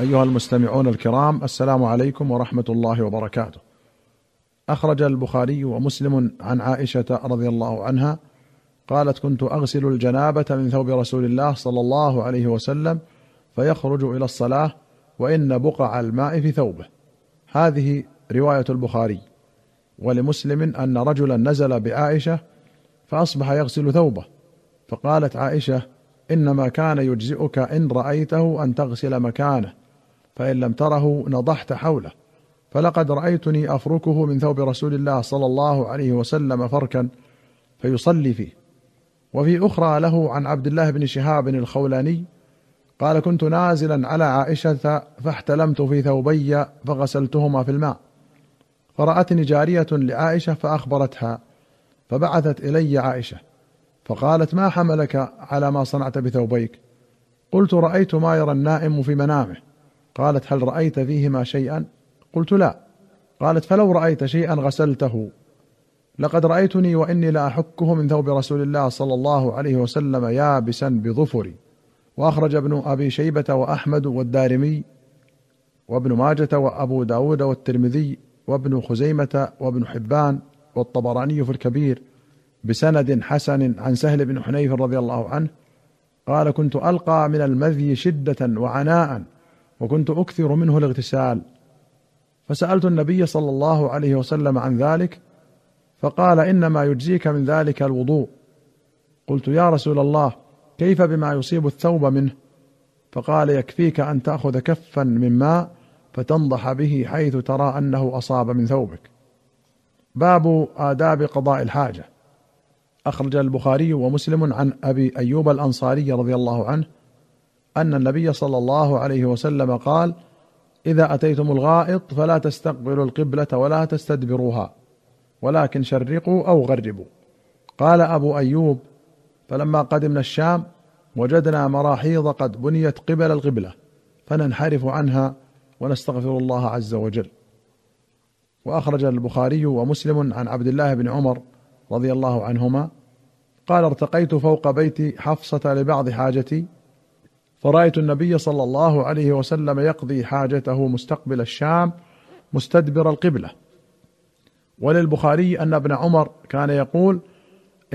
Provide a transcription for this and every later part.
أيها المستمعون الكرام السلام عليكم ورحمة الله وبركاته. أخرج البخاري ومسلم عن عائشة رضي الله عنها قالت كنت أغسل الجنابة من ثوب رسول الله صلى الله عليه وسلم فيخرج إلى الصلاة وإن بقع الماء في ثوبه. هذه رواية البخاري ولمسلم أن رجلا نزل بعائشة فأصبح يغسل ثوبه فقالت عائشة إنما كان يجزئك إن رأيته أن تغسل مكانه فإن لم تره نضحت حوله. فلقد رأيتني أفركه من ثوب رسول الله صلى الله عليه وسلم فركا فيصلي فيه. وفي أخرى له عن عبد الله بن شهاب الخولاني قال كنت نازلا على عائشة فاحتلمت في ثوبي فغسلتهما في الماء. فرأتني جارية لعائشة فأخبرتها فبعثت إلي عائشة فقالت ما حملك على ما صنعت بثوبيك؟ قلت رأيت ما يرى النائم في منامه. قالت هل رأيت فيهما شيئا؟ قلت لا. قالت فلو رأيت شيئا غسلته. لقد رأيتني وإني لأحكه من ثوب رسول الله صلى الله عليه وسلم يابسا بظفري. وأخرج ابن أبي شيبة وأحمد والدارمي وابن ماجة وأبو داود والترمذي وابن خزيمة وابن حبان والطبراني في الكبير بسند حسن عن سهل بن حنيف رضي الله عنه. قال كنت ألقى من المذي شدة وعناء وكنت أكثر منه الاغتسال. فسألت النبي صلى الله عليه وسلم عن ذلك فقال إنما يجزيك من ذلك الوضوء. قلت يا رسول الله كيف بما يصيب الثوب منه؟ فقال يكفيك أن تأخذ كفا من ماء فتنضح به حيث ترى أنه أصاب من ثوبك. باب آداب قضاء الحاجة. أخرج البخاري ومسلم عن أبي أيوب الأنصاري رضي الله عنه أن النبي صلى الله عليه وسلم قال: إذا أتيتم الغائط فلا تستقبلوا القبلة ولا تستدبروها ولكن شرقوا أو غربوا. قال أبو أيوب: فلما قدمنا الشام وجدنا مراحيض قد بنيت قبل القبلة فننحرف عنها ونستغفر الله عز وجل. وأخرج البخاري ومسلم عن عبد الله بن عمر رضي الله عنهما قال ارتقيت فوق بيت حفصة لبعض حاجتي فرأيت النبي صلى الله عليه وسلم يقضي حاجته مستقبل الشام مستدبر القبلة وللبخاري أن ابن عمر كان يقول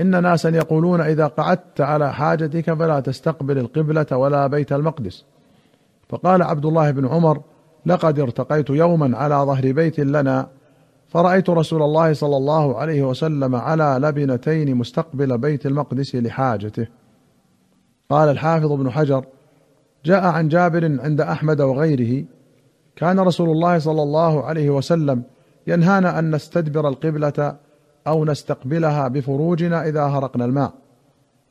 إن ناسا يقولون إذا قعدت على حاجتك فلا تستقبل القبلة ولا بيت المقدس فقال عبد الله بن عمر لقد ارتقيت يوما على ظهر بيت لنا فرأيت رسول الله صلى الله عليه وسلم على لبنتين مستقبل بيت المقدس لحاجته. قال الحافظ ابن حجر: جاء عن جابر عند أحمد وغيره: كان رسول الله صلى الله عليه وسلم ينهانا أن نستدبر القبلة أو نستقبلها بفروجنا إذا هرقنا الماء.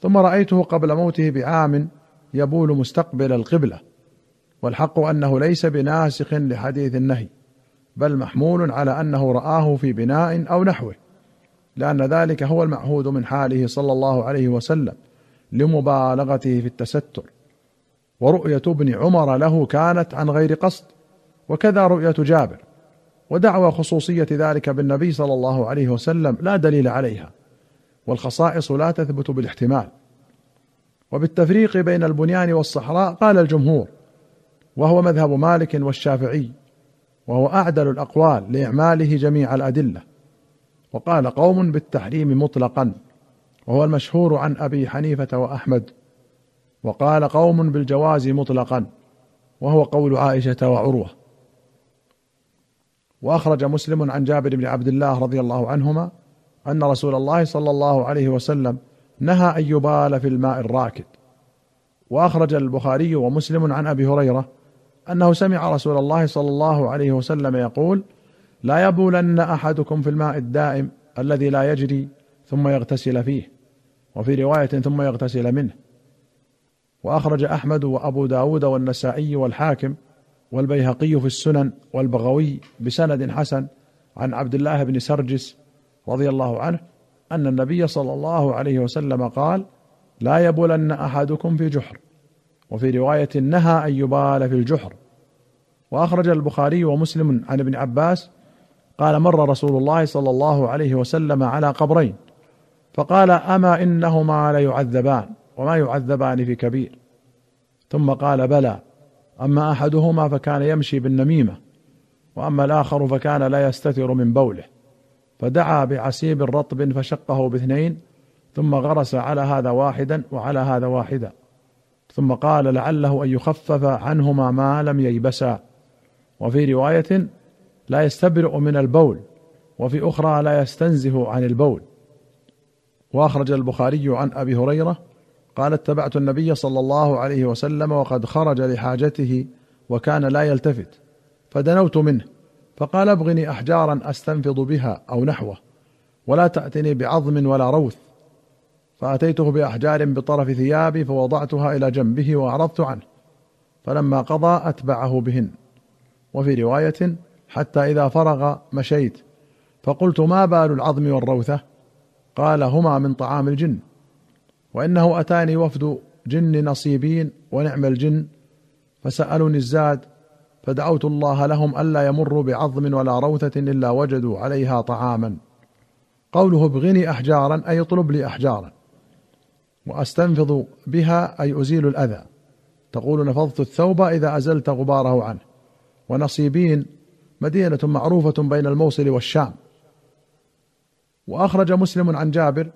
ثم رأيته قبل موته بعام يبول مستقبل القبلة. والحق أنه ليس بناسخ لحديث النهي. بل محمول على أنه رآه في بناء أو نحوه لأن ذلك هو المعهود من حاله صلى الله عليه وسلم لمبالغته في التستر ورؤية ابن عمر له كانت عن غير قصد وكذا رؤية جابر. ودعوى خصوصية ذلك بالنبي صلى الله عليه وسلم لا دليل عليها والخصائص لا تثبت بالاحتمال. وبالتفريق بين البنيان والصحراء قال الجمهور وهو مذهب مالك والشافعي وهو أعدل الأقوال لإعماله جميع الأدلة. وقال قوم بالتحريم مطلقا وهو المشهور عن أبي حنيفة وأحمد. وقال قوم بالجواز مطلقا وهو قول عائشة وعروة. وأخرج مسلم عن جابر بن عبد الله رضي الله عنهما أن رسول الله صلى الله عليه وسلم نهى أن يبال في الماء الراكد. وأخرج البخاري ومسلم عن أبي هريرة أنه سمع رسول الله صلى الله عليه وسلم يقول لا يبولن أحدكم في الماء الدائم الذي لا يجري ثم يغتسل فيه وفي رواية ثم يغتسل منه. وأخرج أحمد وأبو داود والنسائي والحاكم والبيهقي في السنن والبغوي بسند حسن عن عبد الله بن سرجس رضي الله عنه أن النبي صلى الله عليه وسلم قال لا يبولن أحدكم في جحر. وفي رواية نهى أن يبال في الجحر. وأخرج البخاري ومسلم عن ابن عباس قال مر رسول الله صلى الله عليه وسلم على قبرين. فقال أما إنهما ليعذبان. وما يعذبان في كبير. ثم قال بلى. أما أحدهما فكان يمشي بالنميمة وأما الآخر فكان لا يستتر من بوله. فدعا بعسيب رطب فشقه باثنين ثم غرس على هذا واحدا وعلى هذا واحدا. ثم قال لعله أن يخفف عنهما ما لم ييبسا. وفي رواية لا يستبرئ من البول وفي أخرى لا يستنزه عن البول. وأخرج البخاري عن أبي هريرة قال اتبعت النبي صلى الله عليه وسلم وقد خرج لحاجته وكان لا يلتفت فدنوت منه فقال ابغني أحجارا أستنفض بها أو نحوه ولا تأتني بعظم ولا روث فأتيته بأحجار بطرف ثيابي فوضعتها إلى جنبه وأعرضت عنه فلما قضى أتبعه بهن وفي رواية حتى إذا فرغ مشيت فقلت ما بال العظم والروثة؟ قال هما من طعام الجن. وإنه أتاني وفد جن نصيبين ونعم الجن فسألوني الزاد فدعوت الله لهم ألا يمروا بعظم ولا روثة إلا وجدوا عليها طعاما. قوله ابغني أحجارا أي اطلب لي أحجارا. واستنفض بها أي أزيل الأذى. تقول نفضت الثوب إذا أزلت غباره عنه. ونصيبين مدينة معروفة بين الموصل والشام. وأخرج مسلم عن جابر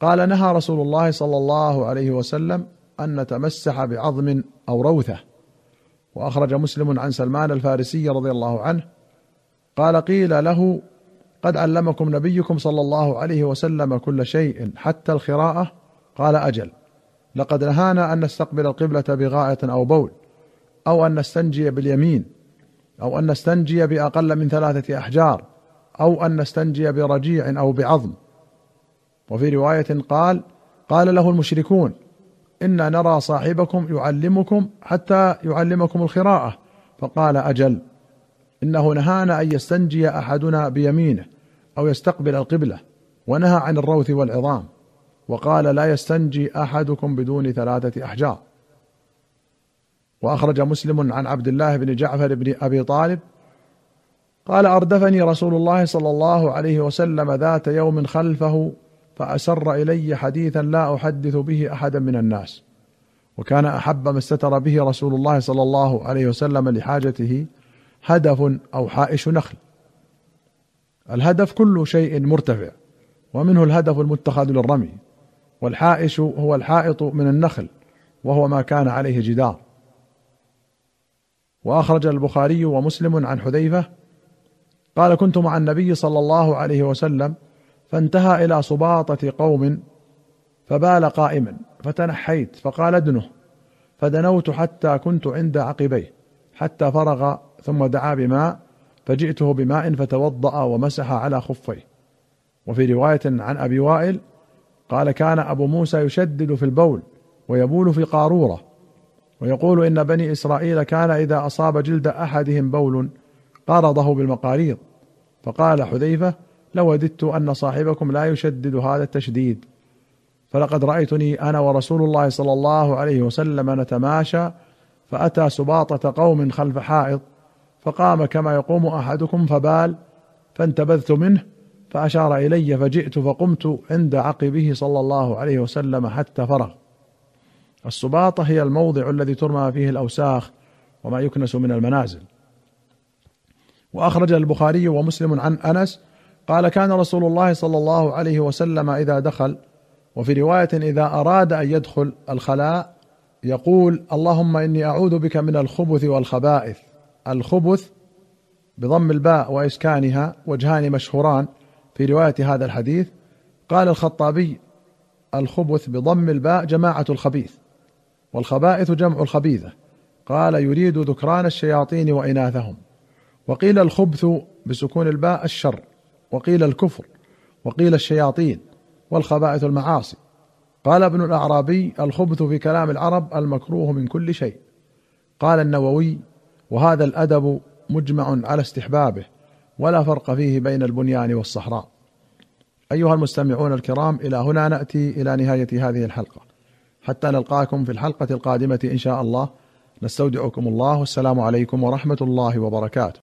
قال نهى رسول الله صلى الله عليه وسلم أن نتمسح بعظم أو روثة. وأخرج مسلم عن سلمان الفارسي رضي الله عنه قال قيل له قد علمكم نبيكم صلى الله عليه وسلم كل شيء حتى الخراءه قال أجل. لقد نهانا أن نستقبل القبلة بغاية أو بول أو أن نستنجي باليمين أو أن نستنجي بأقل من ثلاثة أحجار أو أن نستنجي برجيع أو بعظم. وفي رواية قال قال له المشركون إنا نرى صاحبكم يعلمكم حتى يعلمكم الخراءه فقال أجل إنه نهانا أن يستنجي أحدنا بيمينه أو يستقبل القبلة ونهى عن الروث والعظام وقال لا يستنجي أحدكم بدون ثلاثة أحجار. وأخرج مسلم عن عبد الله بن جعفر بن أبي طالب قال أردفني رسول الله صلى الله عليه وسلم ذات يوم خلفه فأسر إلي حديثا لا أحدث به احدا من الناس. وكان أحب ما استتر به رسول الله صلى الله عليه وسلم لحاجته هدف أو حائش نخل. الهدف كل شيء مرتفع ومنه الهدف المتخذ للرمي والحائش هو الحائط من النخل وهو ما كان عليه جدار. وأخرج البخاري ومسلم عن حذيفة قال كنت مع النبي صلى الله عليه وسلم فانتهى إلى سباطة قوم فبال قائما فتنحيت فقال ادنه فدنوت حتى كنت عند عقبيه حتى فرغ ثم دعا بماء فجئته بماء فتوضأ ومسح على خفيه. وفي رواية عن أبي وائل قال كان أبو موسى يشدد في البول ويبول في قارورة ويقول إن بني إسرائيل كان إذا أصاب جلد أحدهم بول قارضه بالمقاريض فقال حذيفة لوددت أن صاحبكم لا يشدد هذا التشديد فلقد رأيتني أنا ورسول الله صلى الله عليه وسلم نتماشى فأتى سباطة قوم خلف حائط فقام كما يقوم أحدكم فبال فانتبذت منه فأشار إلي فجئت فقمت عند عقبه صلى الله عليه وسلم حتى فرغ. السباطة هي الموضع الذي ترمى فيه الأوساخ وما يكنس من المنازل. وأخرج البخاري ومسلم عن أنس قال كان رسول الله صلى الله عليه وسلم إذا دخل وفي رواية إذا أراد أن يدخل الخلاء يقول اللهم إني أعوذ بك من الخبث والخبائث الخبث بضم الباء وإسكانها وجهان مشهوران في رواية هذا الحديث قال الخطابي الخبث بضم الباء جماعة الخبيث والخبائث جمع الخبيثة قال يريد ذكران الشياطين وإناثهم وقيل الخبث بسكون الباء الشر وقيل الكفر وقيل الشياطين والخبائث المعاصي. قال ابن الأعرابي الخبث في كلام العرب المكروه من كل شيء. قال النووي وهذا الأدب مجمع على استحبابه ولا فرق فيه بين البنيان والصحراء. أيها المستمعون الكرام إلى هنا نأتي إلى نهاية هذه الحلقة. حتى نلقاكم في الحلقة القادمة إن شاء الله. نستودعكم الله. والسلام عليكم ورحمة الله وبركاته.